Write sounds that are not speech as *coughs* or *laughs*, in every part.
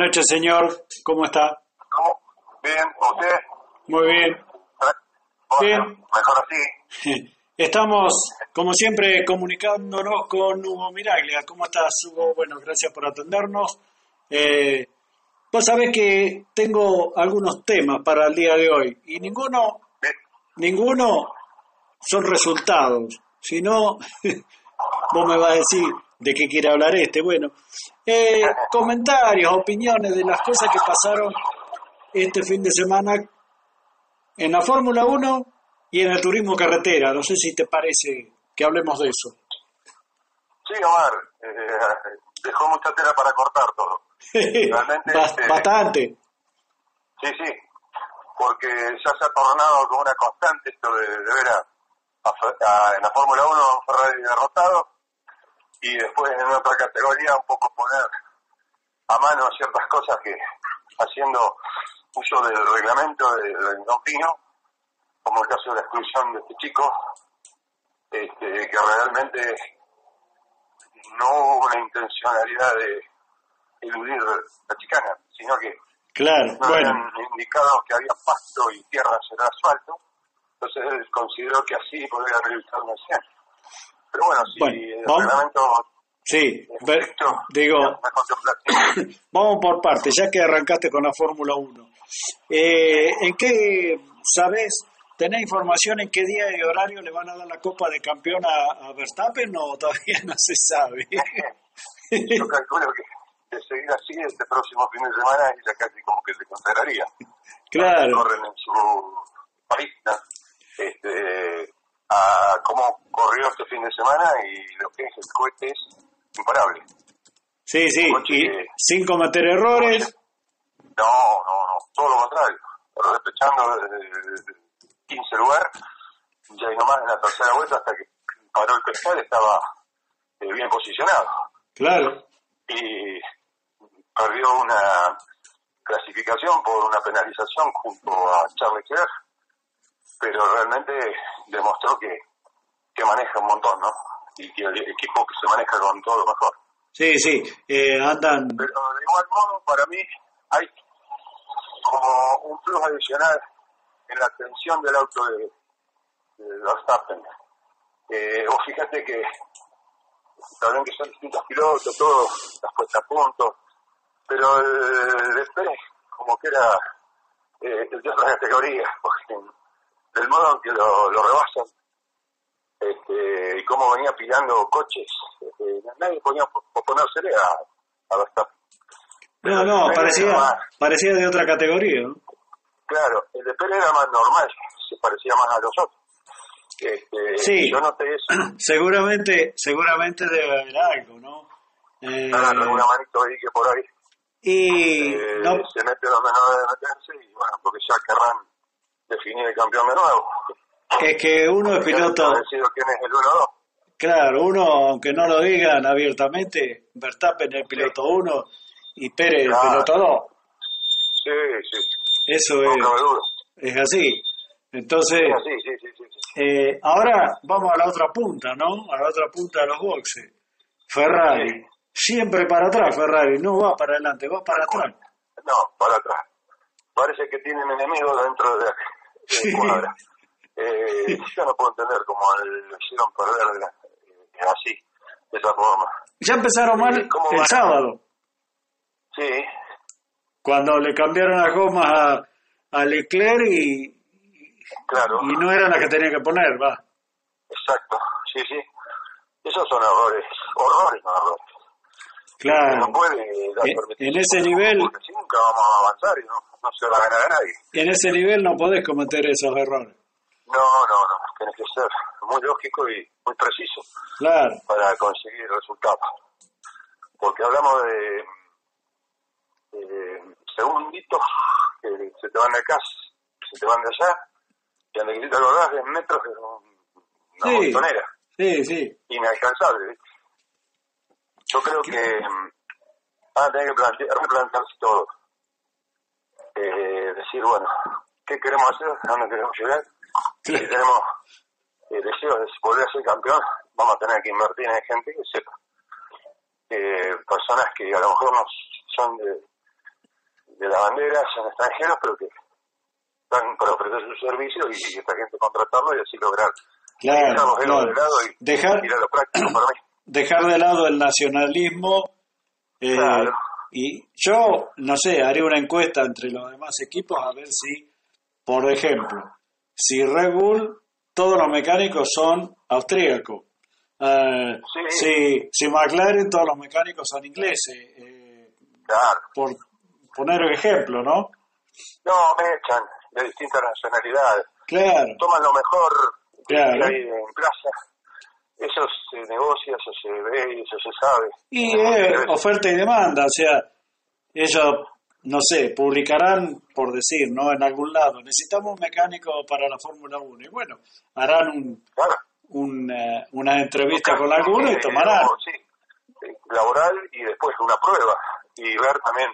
Buenas noches, señor. ¿Cómo está? ¿Cómo? Bien, ¿usted? Muy bien. Bien. Mejor así. *laughs* Estamos, como siempre, comunicándonos con Hugo Miraglia. ¿Cómo estás, Hugo? Bueno, gracias por atendernos. Eh, vos sabés que tengo algunos temas para el día de hoy y ninguno, Bien. ninguno son resultados. Si no, *laughs* vos me vas a decir de qué quiere hablar este. Bueno, eh, comentarios, opiniones de las cosas que pasaron este fin de semana en la Fórmula 1 y en el turismo carretera. No sé si te parece que hablemos de eso. Sí, Omar, eh, dejó mucha tela para cortar todo. *laughs* Realmente, este- Bastante. Sí, sí, porque ya se ha tornado como una constante esto de, de ver a, a Fe- a- en la Fórmula 1 a un Ferrari derrotado y después en otra categoría un poco poner a mano ciertas cosas que haciendo uso del reglamento de- del Pino, como el caso de la exclusión de este chico, este, que realmente no hubo una intencionalidad de eludir la chicana, sino que Claro, no bueno, habían indicado que había pasto y tierra en el asfalto, entonces él consideró que así podría realizar una escena. Pero bueno, si Bueno, el vamos- reglamento sí. estricto, digo, *coughs* vamos por partes, ya que arrancaste con la Fórmula 1. Eh, ¿En qué, sabes, tenés información en qué día y horario le van a dar la Copa de Campeón a, a Verstappen o *laughs* todavía no se sabe? *laughs* Yo calculo que de seguir así este próximo fin de semana ya casi como que se consideraría. claro, Corren en su país, este, a cómo corrió este fin de semana y lo que es el cohete es imparable. sí, sí, y que- sin cometer errores, No, no, no, todo lo contrario. Repechando desde el 15 lugar, ya y nomás en la tercera vuelta hasta que paró el pescal estaba eh, bien posicionado. claro, Y perdió una clasificación por una penalización junto a Charles Leclerc, pero realmente demostró que, que maneja un montón, ¿no? Y que el equipo que se maneja con todo lo mejor. sí, sí, eh, andan, Pero de igual modo, para mí hay como un plus adicional en la tensión del auto de, de Verstappen. Eh, vos fíjate que también que son distintos pilotos, todo, las puestas a punto, pero el de Pérez como que era eh, el de otra categoría, *laughs* porque del modo en que lo, lo rebasan este, y cómo venía pillando coches, este, nadie podía oponérsele a, a Verstappen. no, no, parecía, más- parecía de otra categoría, ¿no? Claro, el de Pérez era más normal, se parecía más a los otros. Este, Sí. Yo noté eso, *clears throat* Seguramente, seguramente debe haber algo, ¿no? Eh, agarré una manito ahí que por ahí y eh, no, se mete donde no debe meterse y bueno, porque ya querrán definir el campeón de nuevo. es que uno es piloto, han decidido quién es el 1-2. claro, uno, aunque no lo digan abiertamente, Verstappen es piloto 1 y Pérez el Claro. piloto 2. Sí, sí, Eso no es, es así. Entonces, sí, sí, eh, ahora vamos a la otra punta, ¿no? A la otra punta de los boxes. Ferrari. Siempre para atrás, Ferrari. No va para adelante, va para atrás. No, para atrás. Parece que tienen enemigos dentro de la Sí. cuadra. Eh, yo no puedo entender cómo lo hicieron perder de la- eh, así, de esa forma. Ya empezaron mal ¿Cómo el van? sábado. Sí, cuando le cambiaron las gomas a, a Leclerc y, claro, y no eran las que tenía que poner, va. exacto, sí, sí. Esos son errores, horrores, no errores. Claro. No puede dar En- en ese nivel- nunca vamos a avanzar y no, no se va a ganar a nadie. En ese nivel no podés cometer esos errores. No, no, no, tienes que ser muy lógico y muy preciso Claro, para conseguir resultados. Porque hablamos de, de segunditos que se te van de acá, se te van de allá, y a necesita acordás 10 metros es un- una Sí. montonera, sí, sí. inalcanzable. Yo creo que mm, van a tener que plantear, replantearse todo. Eh, decir, bueno, ¿qué queremos hacer? ¿A dónde queremos llegar? Si tenemos eh, deseos de volver a ser campeón, vamos a tener que invertir en gente que sepa. Eh, personas que a lo mejor no son de, de la bandera son extranjeros, pero que están para ofrecer su servicio y, esta gente contratarlo y así lograr claro. De dejar, dejar de lado el nacionalismo eh, Claro. Y yo no sé haré una encuesta entre los demás equipos a ver si por ejemplo si Red Bull todos los mecánicos son austríacos Eh, Sí. si, si McLaren todos los mecánicos son ingleses eh, Claro. por poner un ejemplo no No, me echan de distintas nacionalidades. claro Toman lo mejor Claro. que hay en plaza. Eso se negocia, eso se ve y eso se sabe. Y Como es oferta y demanda, o sea, ellos, no sé, publicarán, por decir, ¿no? En algún lado, necesitamos un mecánico para la Fórmula 1. Y bueno, harán un, Claro. un, eh, una entrevista con alguno y Eh, tomarán. no, sí, eh, laboral y después una prueba y ver también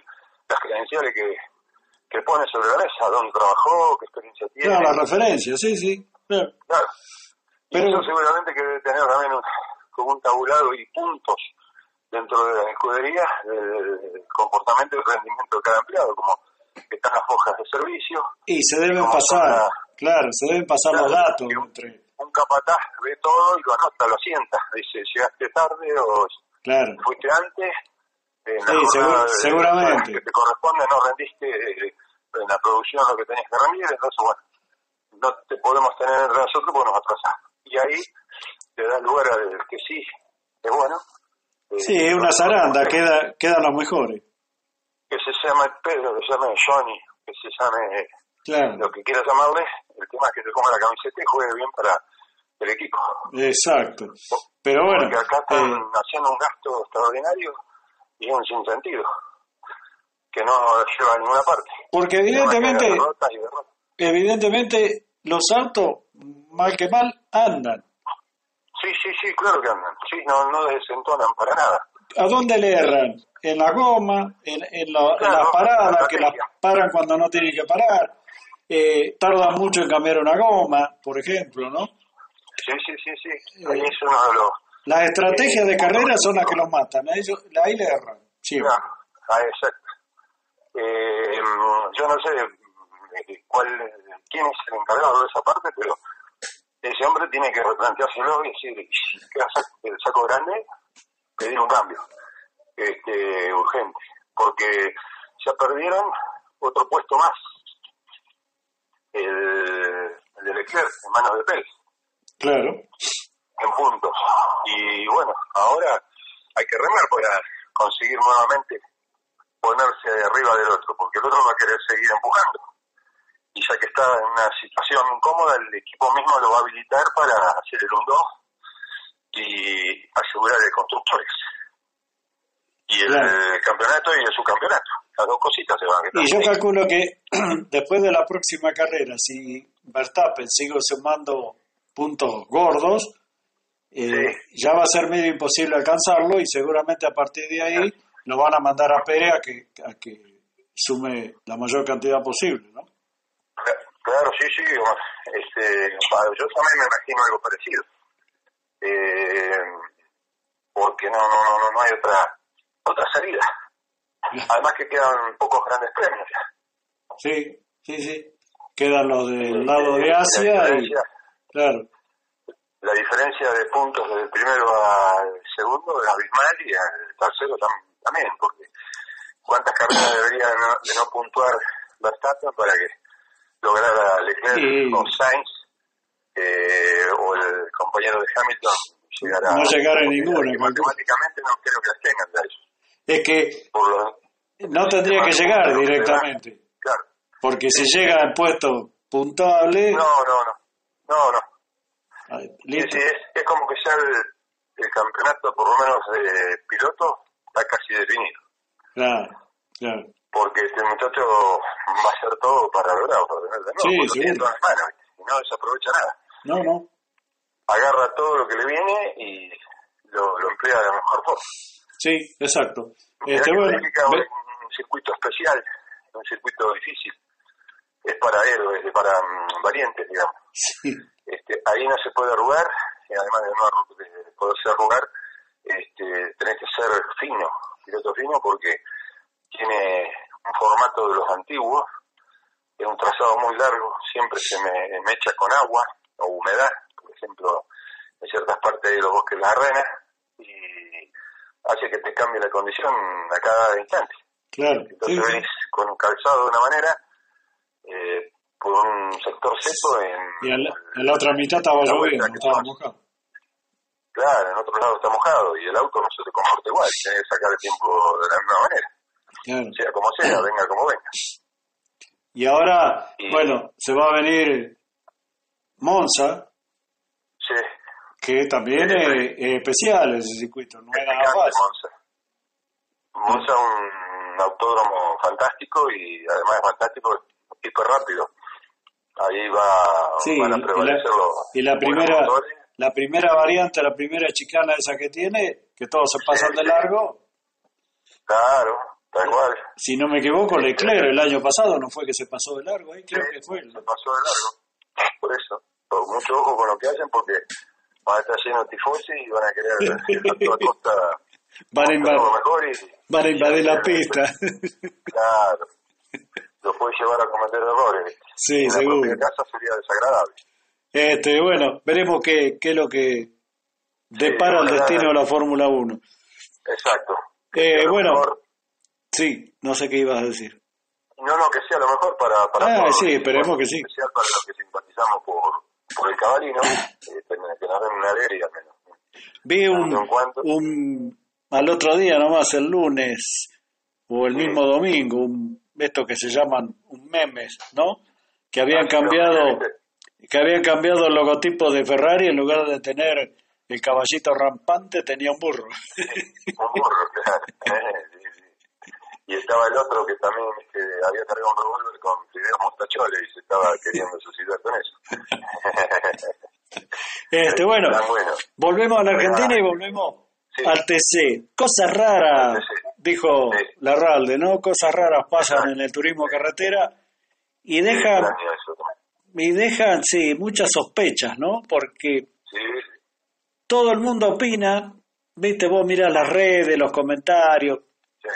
las credenciales que, que pone sobre la mesa, dónde trabajó, qué experiencia tiene. Claro, la referencia, sí, sí. claro. Claro. Y Pero- eso seguramente que debe tener también un, como un tabulado y puntos dentro de la escudería del comportamiento y rendimiento de cada empleado, como están las hojas de servicio. Y se deben pasar, claro, se deben pasar los datos un- entre, Un capataz ve todo y lo anota, lo sienta. Dice, llegaste tarde o claro. fuiste antes. En la Sí, seguro- de- seguramente. que te corresponde no rendiste eh, en la producción lo que tenías que rendir, entonces bueno, no te podemos tener entre nosotros porque nos atrasamos. Y ahí te da lugar al que sí, es bueno. eh, Sí, es una zaranda, queda, quedan los mejores. Que se llame Pedro, que se llame Johnny, que se llame Claro, lo que quieras llamarle, el tema es que te ponga la camiseta y juegue bien para el equipo. exacto. Pero bueno, Porque acá están eh, haciendo un gasto extraordinario y es un sinsentido, que no lleva a ninguna parte. porque evidentemente... Derrotas y derrotas. evidentemente los autos, mal que mal, andan. Sí, sí, sí, claro que andan. Sí, no, no desentonan para nada. ¿A dónde le erran? En la goma, en, en, la- en Claro, las paradas, la que las paran cuando no tienen que parar. Eh, tardan mucho en cambiar una goma, por ejemplo, ¿no? Sí, sí, sí, sí. Ahí es uno de los... Las estrategias de carrera son las que los matan, a ellos, ahí le erran, siempre. Claro, ah, exacto. Eh, yo no sé eh, cuál, quién es el encargado de esa parte, pero ese hombre tiene que replanteárselo y decir, saco- el saco grande, pedir un cambio este, urgente, porque ya perdieron otro puesto más, el, el de Leclerc, en manos de Pérez Claro, en puntos. Y bueno, ahora hay que remar para conseguir nuevamente ponerse arriba del otro, porque el otro va a querer seguir empujando. Y ya que está en una situación incómoda, el equipo mismo lo va a habilitar para hacer el 1-2 y asegurar el constructores. Y el Claro. campeonato y el subcampeonato. Las dos cositas se van a quedar. y yo calculo que *clears throat* después de la próxima carrera, si Verstappen sigue sumando puntos gordos, eh, ya va a ser medio imposible alcanzarlo y seguramente a partir de ahí lo van a mandar a Pérez a que, a que sume la mayor cantidad posible, ¿no? Claro, sí, sí. Este, yo también me imagino algo parecido. Eh, porque no, no, no, no, no hay otra otra salida. Además que quedan pocos grandes premios. Sí, sí, sí. Quedan los del Eh, lado de la Asia y, diferencia, claro, la diferencia de puntos del primero al segundo es abismal y al tercero tam- también, porque cuántas carreras debería de no, de no puntuar Verstappen para que lograra Leclerc Sí. o Sainz eh, o el compañero de Hamilton llegara No llegara a ninguna, matemáticamente no creo que las tengan de ellos es que por no tendría que llegar directamente, claro porque si llega al puesto puntable, no no no no no Sí, listo. sí, es, es como que ya el, el campeonato por lo menos de piloto está casi definido Claro, claro. Porque este muchacho va a hacer todo para lograrlo, para tener de nuevo, Sí, tiene en las manos, y no desaprovecha nada. No, no. Agarra todo lo que le viene y lo, lo emplea de la mejor forma. Sí, exacto. Este, bueno, ve- un circuito especial, un circuito difícil. Es para héroes, es para mm, valientes, digamos. sí, Este, ahí no se puede arrugar, y además de no de poderse arrugar, este, tenés que ser fino, piloto fino, porque tiene un formato de los antiguos, es un trazado muy largo, siempre se me, me echa con agua o humedad, por ejemplo, en ciertas partes de los bosques de las arenas, y hace que te cambie la condición a cada instante. Claro. Entonces venís con un calzado de una manera, eh, por un sector seco en... Y en la, otra mitad estaba lloviendo, estaba mojado. Claro, en otro lado está mojado y el auto no se te comporta igual, tienes que sacar el tiempo de la misma manera. Claro. Sea como sea, *clears throat* venga como venga. Y ahora, bueno, se va a venir Monza, Sí. que también es, es especial ese circuito, no es nada fácil. Monza. Monza es un autódromo fantástico y además es fantástico, hiper rápido. Ahí va, Sí, van a y la- prevalecer los y la primera- motores. La primera variante, la primera chicana esa que tiene, que todos se pasan de largo, Claro, tal cual. si no me equivoco, Leclerc el año pasado no fue que se pasó de largo, ahí creo que fue. Se pasó de largo. Por eso. Por mucho ojo con lo que hacen porque van a estar llenos de tifosi y van a querer a toda *laughs* costa Van a, invadir, van a invadir la pista. *laughs* Claro. Lo puede llevar a cometer errores. Sí, en seguro. propia casa sería desagradable. Este, bueno, veremos qué, qué es lo que depara el destino de la Fórmula 1. Exacto. Eh, bueno, mejor- sí, no sé qué ibas a decir. No, no, que sea lo mejor para, para Ah, sí, esperemos que sí. Especial para los que simpatizamos por, por el cabalino, eh, que nos den una alegría al menos. Vi un, un al otro día nomás, el lunes o el mismo domingo, un, esto que se llaman un memes, ¿no? Que habían Ah, cambiado, que habían cambiado el logotipo de Ferrari en lugar de tener el caballito rampante tenía un burro. Un burro, claro. *laughs* Sí, sí. Y estaba el otro que también este, había cargado un revólver con fideos mostacholes y se estaba queriendo suicidar con eso. *laughs* Este, bueno, volvemos a la Argentina y volvemos Sí. al TC. Cosas raras, dijo Sí. Larralde, ¿no? Cosas raras pasan en el turismo carretera y dejan, eso también. y dejan, sí, muchas sospechas, ¿no? Porque Sí, todo el mundo opina, viste, vos mirás las redes, los comentarios, sí.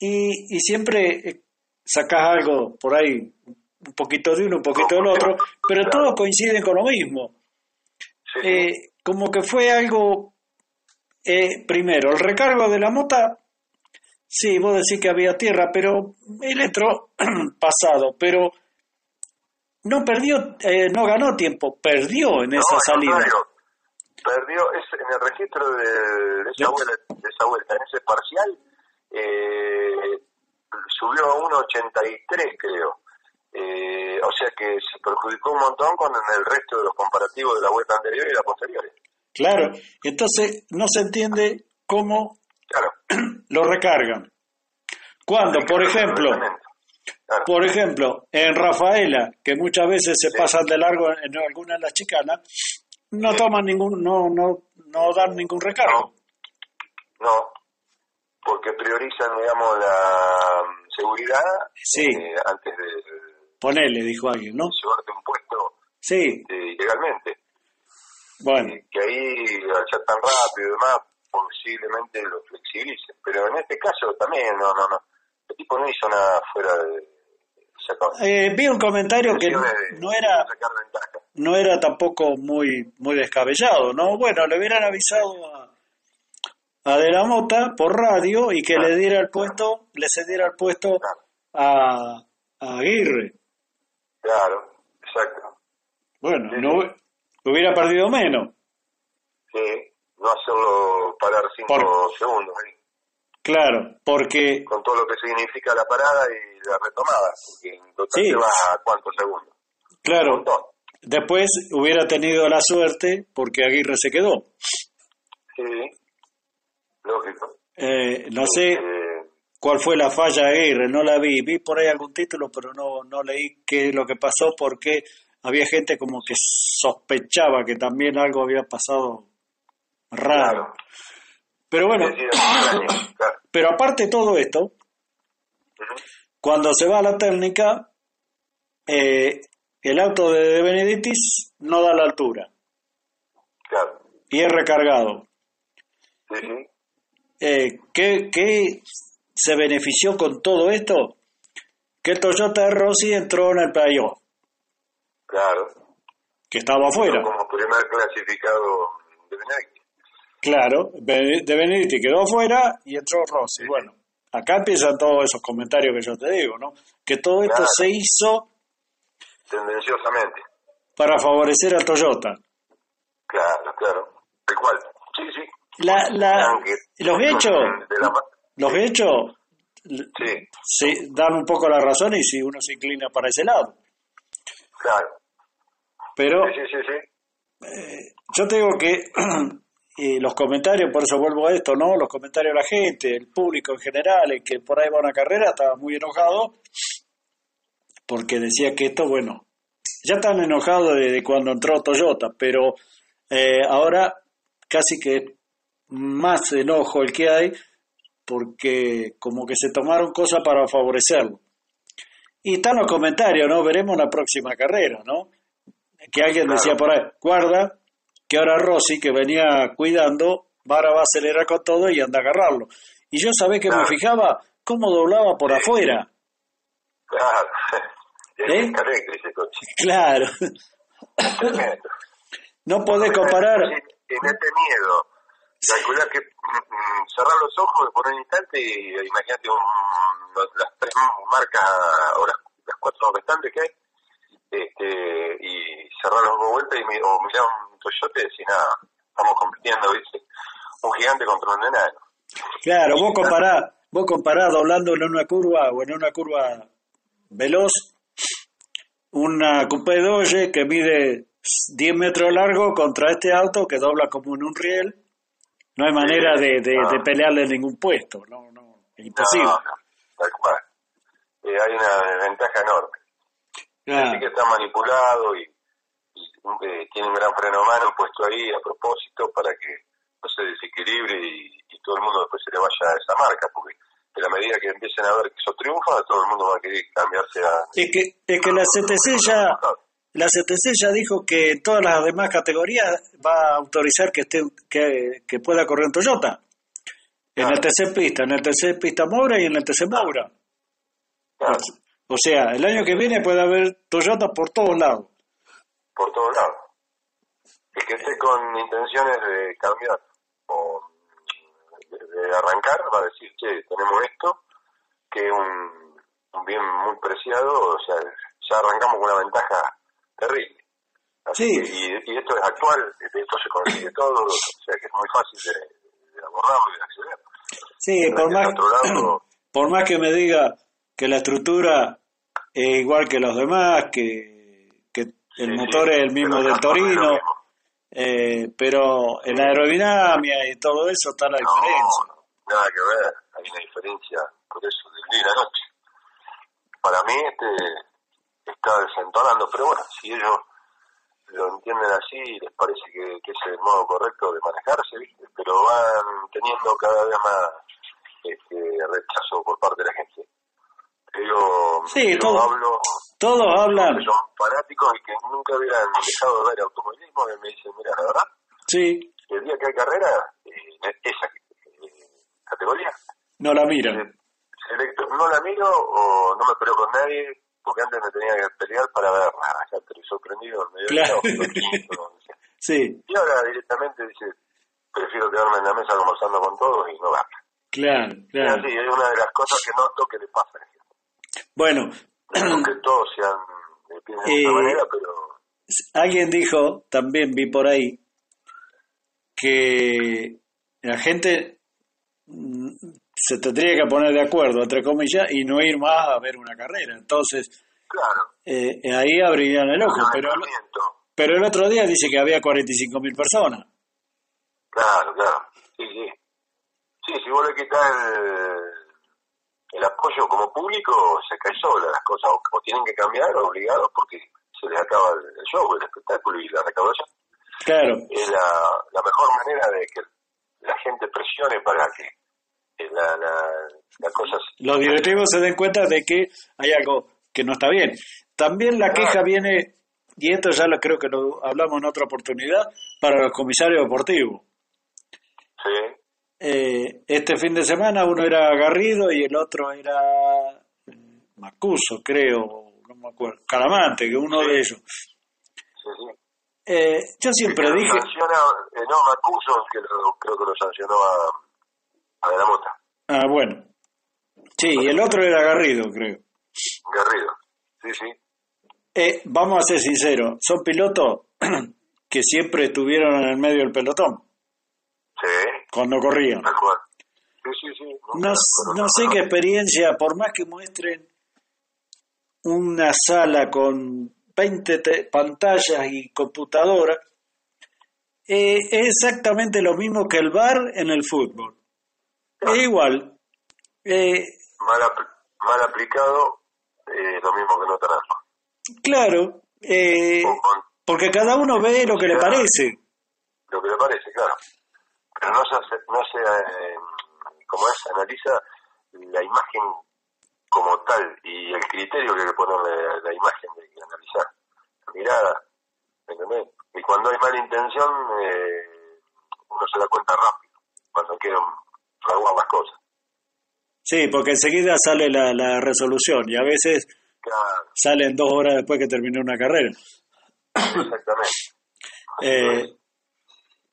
Y, y siempre eh, sacás algo por ahí, un poquito de uno, un poquito del otro, pero Claro. todos coinciden con lo mismo. sí. Eh, como que fue algo, eh, primero, el recargo de la mota, sí, vos decís que había tierra, pero él entró *clears throat* pasado, pero no perdió, eh, no ganó tiempo, perdió en No, esa al salida. Perdió es, en el registro de, de esa vuelta, de esa vuelta, en ese parcial, eh, subió a 1.83 creo. Eh, o sea que se perjudicó un montón con el resto de los comparativos de la vuelta anterior y la posterior. Claro, entonces no se entiende cómo Claro. *clears throat* lo recargan. Cuando, por ejemplo, Claro. por ejemplo, en Rafaela, que muchas veces se Sí. pasan de largo en algunas de las chicanas, no Sí. toman ningún, no, no, no dan ningún recargo. No, porque priorizan, digamos, la mm, seguridad Sí. eh, antes de Ponele, dijo alguien, ¿no? llevarte un puesto Sí, eh, ilegalmente. bueno, Y que ahí, al ser tan rápido y demás, posiblemente lo flexibilicen. Pero en este caso también, no, no, no. El tipo no hizo nada fuera de... Eh, vi un comentario que no, no era no era tampoco muy muy descabellado, ¿no? Bueno, le hubieran avisado a, a De la Mota por radio y que le diera el puesto, le cediera el puesto a, a Aguirre. claro, exacto. Bueno, Sí, no hubiera perdido menos, Sí, no hacerlo parar cinco Por- segundos claro, porque con todo lo que significa la parada y la retomada, porque en total Sí. vas a cuántos segundos. Un claro, después hubiera tenido la suerte porque Aguirre se quedó. Sí, lógico. Eh, no sé Eh, cuál fue la falla de Aguirre, no la vi, vi por ahí algún título, pero no, no leí qué es lo que pasó porque había gente como que sospechaba que también algo había pasado raro. claro. Pero bueno, *coughs* pero aparte de todo esto, cuando se va a la técnica, eh, el auto de Benedictis no da la altura Claro. y es recargado. Eh, ¿qué, qué se benefició con todo esto? que el Toyota Rossi entró en el playoff. Claro. Que estaba afuera. Como primer clasificado de Benedetti. Claro, de Benedetti quedó afuera y entró Rossi. Bueno, acá empiezan todos esos comentarios que yo te digo, ¿no? Que todo esto se hizo tendenciosamente para favorecer a Toyota. Claro, claro. ¿De cuál? Sí, sí. La, la, los hechos, los hechos sí. dan un poco la razón y si uno se inclina para ese lado. Claro. Pero sí, sí, sí, eh, yo tengo que *clears throat* los comentarios, por eso vuelvo a esto, ¿no? Los comentarios de la gente, el público en general, el que por ahí va a una carrera, estaba muy enojado porque decía que esto, bueno, ya están enojados desde cuando entró Toyota, pero eh, ahora casi que más enojo el que hay porque como que se tomaron cosas para favorecerlo. Y están los comentarios, ¿no? Veremos la próxima carrera, ¿no? Que alguien decía por ahí, guarda, que ahora Rossi, que venía cuidando, ahora va a acelerar con todo y anda a agarrarlo. Y yo sabía que me fijaba cómo doblaba por afuera. Claro. *laughs* ¿Eh? Claro. no podés comparar. En este miedo, calcular que mm, cerrar los ojos por un instante y imagínate las tres marcas o las, cuatro restantes que hay este, y cerrar los ojos vueltas y, o mirar un Toyota y decir, nada, estamos compitiendo, ¿viste? Un gigante contra un enano. Claro, vos comparás, vos comparás doblándolo en una curva o en una curva veloz una Coupé Doge que mide 10 metros largo contra este auto que dobla como en un riel. No hay manera de, de, pelearle en ningún puesto, no, no, es imposible. No, tal cual. Eh, hay una ventaja enorme. Así que está manipulado y, eh, tiene un gran freno mano puesto ahí a propósito para que no se desequilibre y, y todo el mundo después se le vaya a esa marca, porque que a medida que empiecen a ver que eso triunfa, todo el mundo va a querer cambiarse a... Es que, es que la CTC ya... La CTC ya dijo que en todas las demás categorías va a autorizar que esté que, que pueda correr en Toyota. En el TC Pista, en el TC Pista Moura y en el TC Moura. O sea, el año que viene puede haber Toyota por todos lados. Por todos lados. El que esté con intenciones de cambiar o de arrancar va a decir, que tenemos esto, que es un, bien muy preciado, o sea, ya arrancamos con una ventaja terrible. sí. y, esto es actual, esto se consigue *laughs* todo, o sea que es muy fácil de, de abordarlo y de acceder. Sí, por más, *clears throat* por más que me diga que la estructura es igual que los demás, que, que el motor es el mismo del Torino, eh, pero en la aerodinámica y todo eso está la diferencia. No, nada que ver, hay una diferencia, por eso, del día y la noche. Para mí este está desentonando, pero bueno, si ellos lo entienden así, les parece que, que es el modo correcto de manejarse, ¿viste? pero van teniendo cada vez más este, rechazo por parte de la gente. Yo, sí, hablo todos hablan. Que son fanáticos y que nunca habían dejado de ver automovilismo y me dicen, mira, la verdad, sí. el día que hay carrera, eh, esa eh, categoría, no la miran. no la miro o no me peleo con nadie porque antes me tenía que pelear para ver, ah, ya estoy sorprendido en medio claro. *laughs* sí. Y ahora directamente dice, prefiero quedarme en la mesa conversando con todos y no verla. Claro, claro. Es una de las cosas que noto que le pasa a la gente. Bueno, *clears throat* que todos sean de esta manera, pero... Alguien dijo, también vi por ahí, que la gente mm, se tendría que poner de acuerdo, entre comillas, y no ir más a ver una carrera. Entonces, claro. eh, ahí abrirían el ojo. Pero, pero el otro día dice que había 45 mil personas. Claro, claro. Sí, sí. Sí, si vos le quitas el el apoyo como público se cae sola las cosas, o, tienen que cambiar obligados porque se les acaba el, show, el espectáculo y la recaudación. Claro. Es la, la mejor manera de que la gente presione para que la, la, cosa... Los directivos se den cuenta de que hay algo que no está bien. También la queja viene, y esto ya lo creo que lo hablamos en otra oportunidad, para los comisarios deportivos. Sí eh, este fin de semana uno era Garrido y el otro era Macuso, creo, no me acuerdo, Calamante, que uno de ellos. Sí, sí. Eh, yo siempre dije, sanciona, eh, no, Macuso, que lo- creo que lo sancionó a, a De la Mota, ah, bueno, sí, y el otro era Garrido, creo. Garrido. Sí, sí. Eh, vamos a ser sinceros, son pilotos *clears throat* que siempre estuvieron en el medio del pelotón, Sí, cuando corrían. tal cual. Sí, sí, sí. No, no sé qué experiencia, por más que muestren una sala con 20 te- pantallas y computadoras, eh, es exactamente lo mismo que el bar en el fútbol. Es igual. Eh, Mal, apl- mal aplicado, eh, lo mismo que no tenerlo. claro, eh, porque cada uno ve lo que le parece. lo que le parece, claro. Pero no se, hace- no se eh, como es, analiza la imagen como tal y el criterio que hay que ponerle a la imagen de que analizar. La mirada, ¿me entendés? Y cuando hay mala intención, eh, uno se da cuenta rápido, cuando quieren las cosas. Sí, porque enseguida sale la, la resolución y a veces Claro, salen dos horas después que terminó una carrera. exactamente. Eh,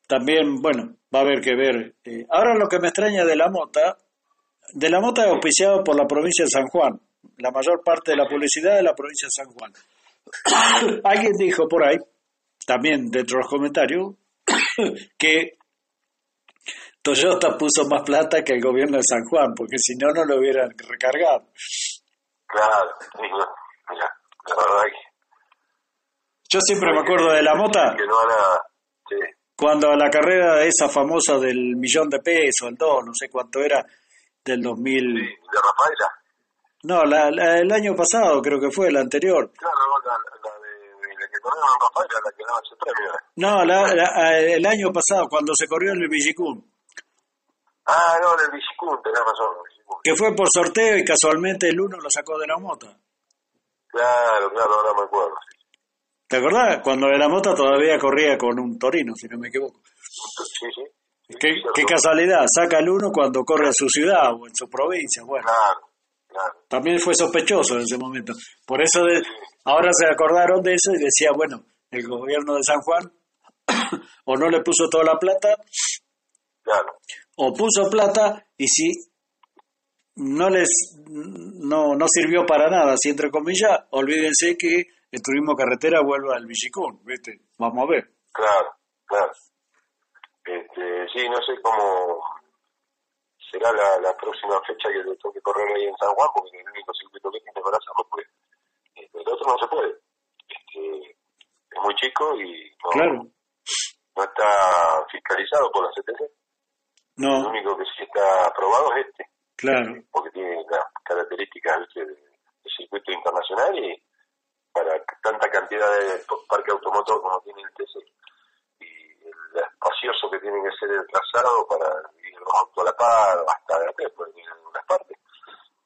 también, bueno, va a haber que ver. Eh, ahora lo que me extraña de la mota, de la mota es auspiciado por la provincia de San Juan. La mayor parte de la publicidad de la provincia de San Juan. *coughs* Alguien dijo por ahí, también dentro de los comentarios, *coughs* que Toyota puso más plata que el gobierno de San Juan, porque si no, no lo hubieran recargado. Claro, mira, la verdad que... Yo siempre me acuerdo de la mota. Que no. Sí, cuando la carrera esa famosa del millón de pesos, el 2, no sé cuánto era, del 2000... sí, de Rafaela. No, la, la- el año pasado creo que fue, el anterior. Claro, la, la de, la que corrieron en Rafaela, la que daba ese premio. No, la- la- el año pasado, cuando se corrió en el Villicún, Ah, no, en el Bicicún, tenés razón, que fue por sorteo y casualmente el uno lo sacó de la mota. Claro, claro, ahora me acuerdo. Sí, ¿Te acordás? Cuando de la mota todavía corría con un torino, si no me equivoco. sí. sí. Qué, Sí, qué casualidad, saca el uno cuando corre a su ciudad o en su provincia. Bueno, Claro, claro. también fue sospechoso en ese momento. Por eso de- ahora se acordaron de eso y decía, bueno, el gobierno de San Juan *coughs* o no le puso toda la plata Claro, o puso plata y si no les no, no sirvió para nada, si entre comillas, olvídense que el turismo carretera vuelva al Villicún, ¿viste? Vamos a ver. claro, claro. Este, sí, no sé cómo será la, la próxima fecha que le toque correr ahí en San Juan, porque el único circuito que tiene para hacerlo puede. Este, el otro no se puede. Este, es muy chico y no, Claro. no está fiscalizado por la CTC. El No, único que sí está aprobado es este, claro. porque tiene las características ¿viste, de, de circuito internacional y para tanta cantidad de parque automotor como tiene el TC y el espacioso que tiene que ser el trazado para ir los autos a la par hasta de acá, porque tienen unas partes.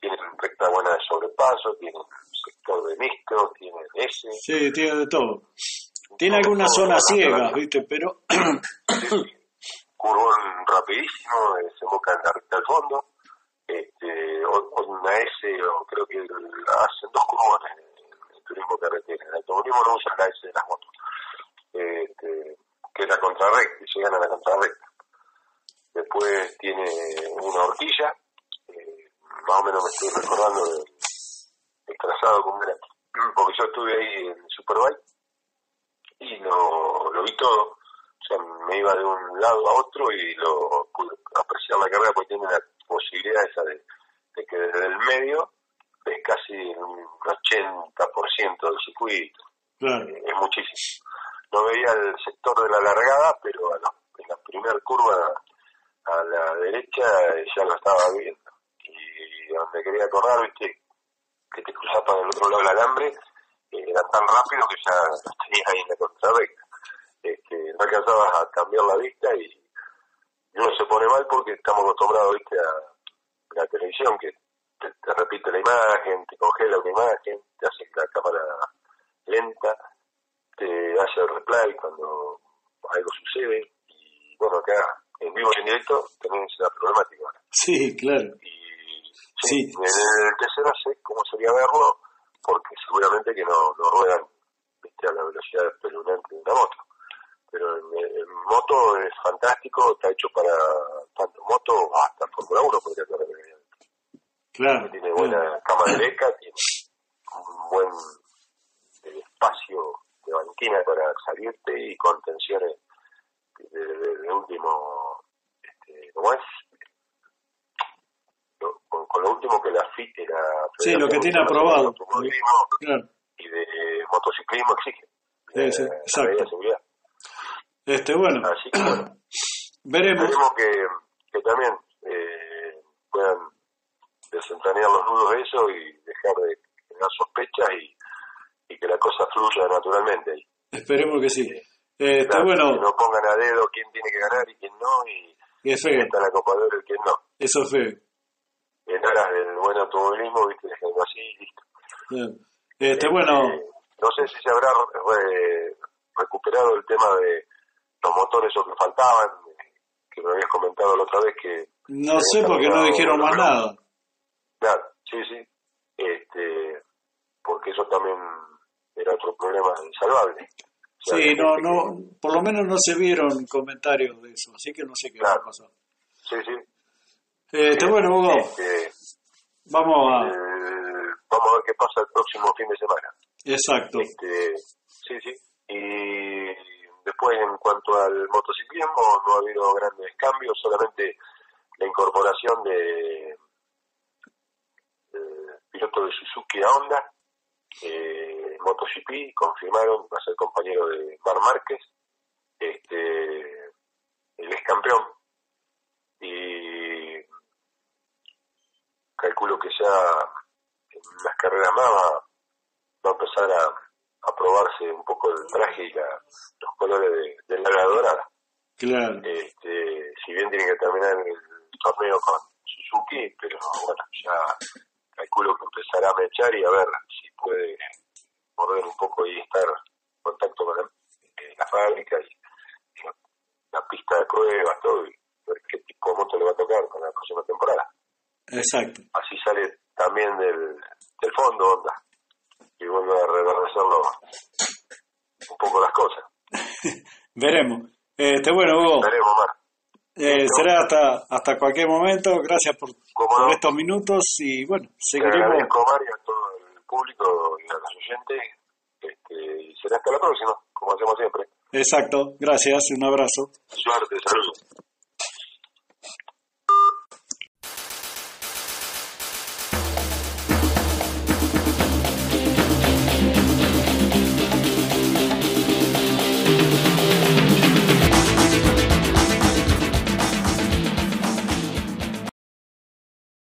Tienen recta buena de sobrepaso, tienen sector de mixto, tienen ese. Sí, tiene de todo. Tiene algunas zonas la- ciegas, ¿viste? Pero curvón rapidísimo, eh, se boca en la recta del fondo, este, una S, o creo que hacen dos curvones el turismo carretera. En el automovilismo no usan la S de las motos, este, que es la contrarrecta, llegan a la contrarrecta. Después tiene una horquilla, eh, más o menos me estoy recordando del, del trazado como era, porque yo estuve ahí en Superbike y lo, lo vi todo. O sea, me iba de un lado a otro y lo pude apreciar la carrera porque tiene la posibilidad esa de, de que desde el medio ves casi un 80% del circuito. claro, Eh, es muchísimo. No veía el sector de la largada, pero a la, en la primera curva a la derecha eh, ya lo estaba viendo. Y donde quería correr, viste, que te cruzas para el otro lado del alambre, eh, era tan rápido que ya los tenías ahí en la contrarrecta. Este, no alcanzabas a cambiar la vista y uno se pone mal porque estamos acostumbrados, viste, a la televisión que te, te repite la imagen, te congela una imagen, te hace la cámara lenta, te hace el replay cuando algo sucede y bueno, acá en vivo y en directo tenés esa problemática. sí, claro. Y sí. En el no sé cómo sería verlo, porque seguramente que no, no ruedan ¿viste? a la velocidad espeluznante de una moto. Pero en, moto es fantástico, está hecho para tanto moto hasta Fórmula 1 podría correr Claro. Tiene buena cama de beca, tiene un buen espacio de banquina para salirte y con tensiones de, último, este, ¿cómo es? Con, con, lo último que la FIT la Sí, lo que tiene aprobado. Claro. Y de motociclismo exige. Sí, sí, exacto. Seguridad. Este, bueno. Así que bueno. *clears throat* Veremos. Veremos que, que también eh, puedan desentrañar los nudos de eso y dejar de tener sospechas y, y que la cosa fluya naturalmente. Esperemos que sí. Eh, está bueno. Que no pongan a dedo quién tiene que ganar y quién no, y, y es feo. está la y quién no. Eso es feo. En aras del buen automovilismo, viste, dejando así y listo. Este, bueno. Eh, no sé si se habrá recuperado el tema de los motores o que faltaban, que me habías comentado la otra vez que... No sé porque no dijeron más nada. Claro, sí, sí. Este, porque eso también era otro problema insalvable. sí, no, no, por lo menos no se vieron comentarios de eso, así que no sé qué va a pasar. Sí, sí. Este, bueno, Hugo, este, vamos a... Eh, vamos a ver qué pasa el próximo fin de semana. Exacto. Este, sí, sí. Y después, en cuanto al motociclismo, no ha habido grandes cambios, solamente la incorporación de, piloto de Suzuki a Honda, eh, MotoGP, confirmaron, va a ser compañero de Mar Márquez, este, el ex campeón, y calculo que ya en las carreras más va, va a empezar a, a, probarse un poco el traje y la, los colores de, de la dorada. Claro. Este, si bien tiene que terminar el torneo con Suzuki, pero bueno, ya calculo que empezará a mechar y a ver si puede morder un poco y estar en contacto con la, eh, fábrica y, la, pista de pruebas, todo, y ver qué tipo de moto le va a tocar con la próxima temporada. Exacto. Así sale también del, del fondo, onda, vuelve a reverdecerlo un poco las cosas. *laughs* Veremos. Este, bueno, Hugo. Veremos, Mar. Eh, será hasta hasta cualquier momento. Gracias por, por estos minutos y bueno, seguiremos. Te agradezco, Mario, a todo el público y a los oyentes. Este, y será hasta la próxima, como hacemos siempre. Exacto, gracias, un abrazo. Suerte, saludos.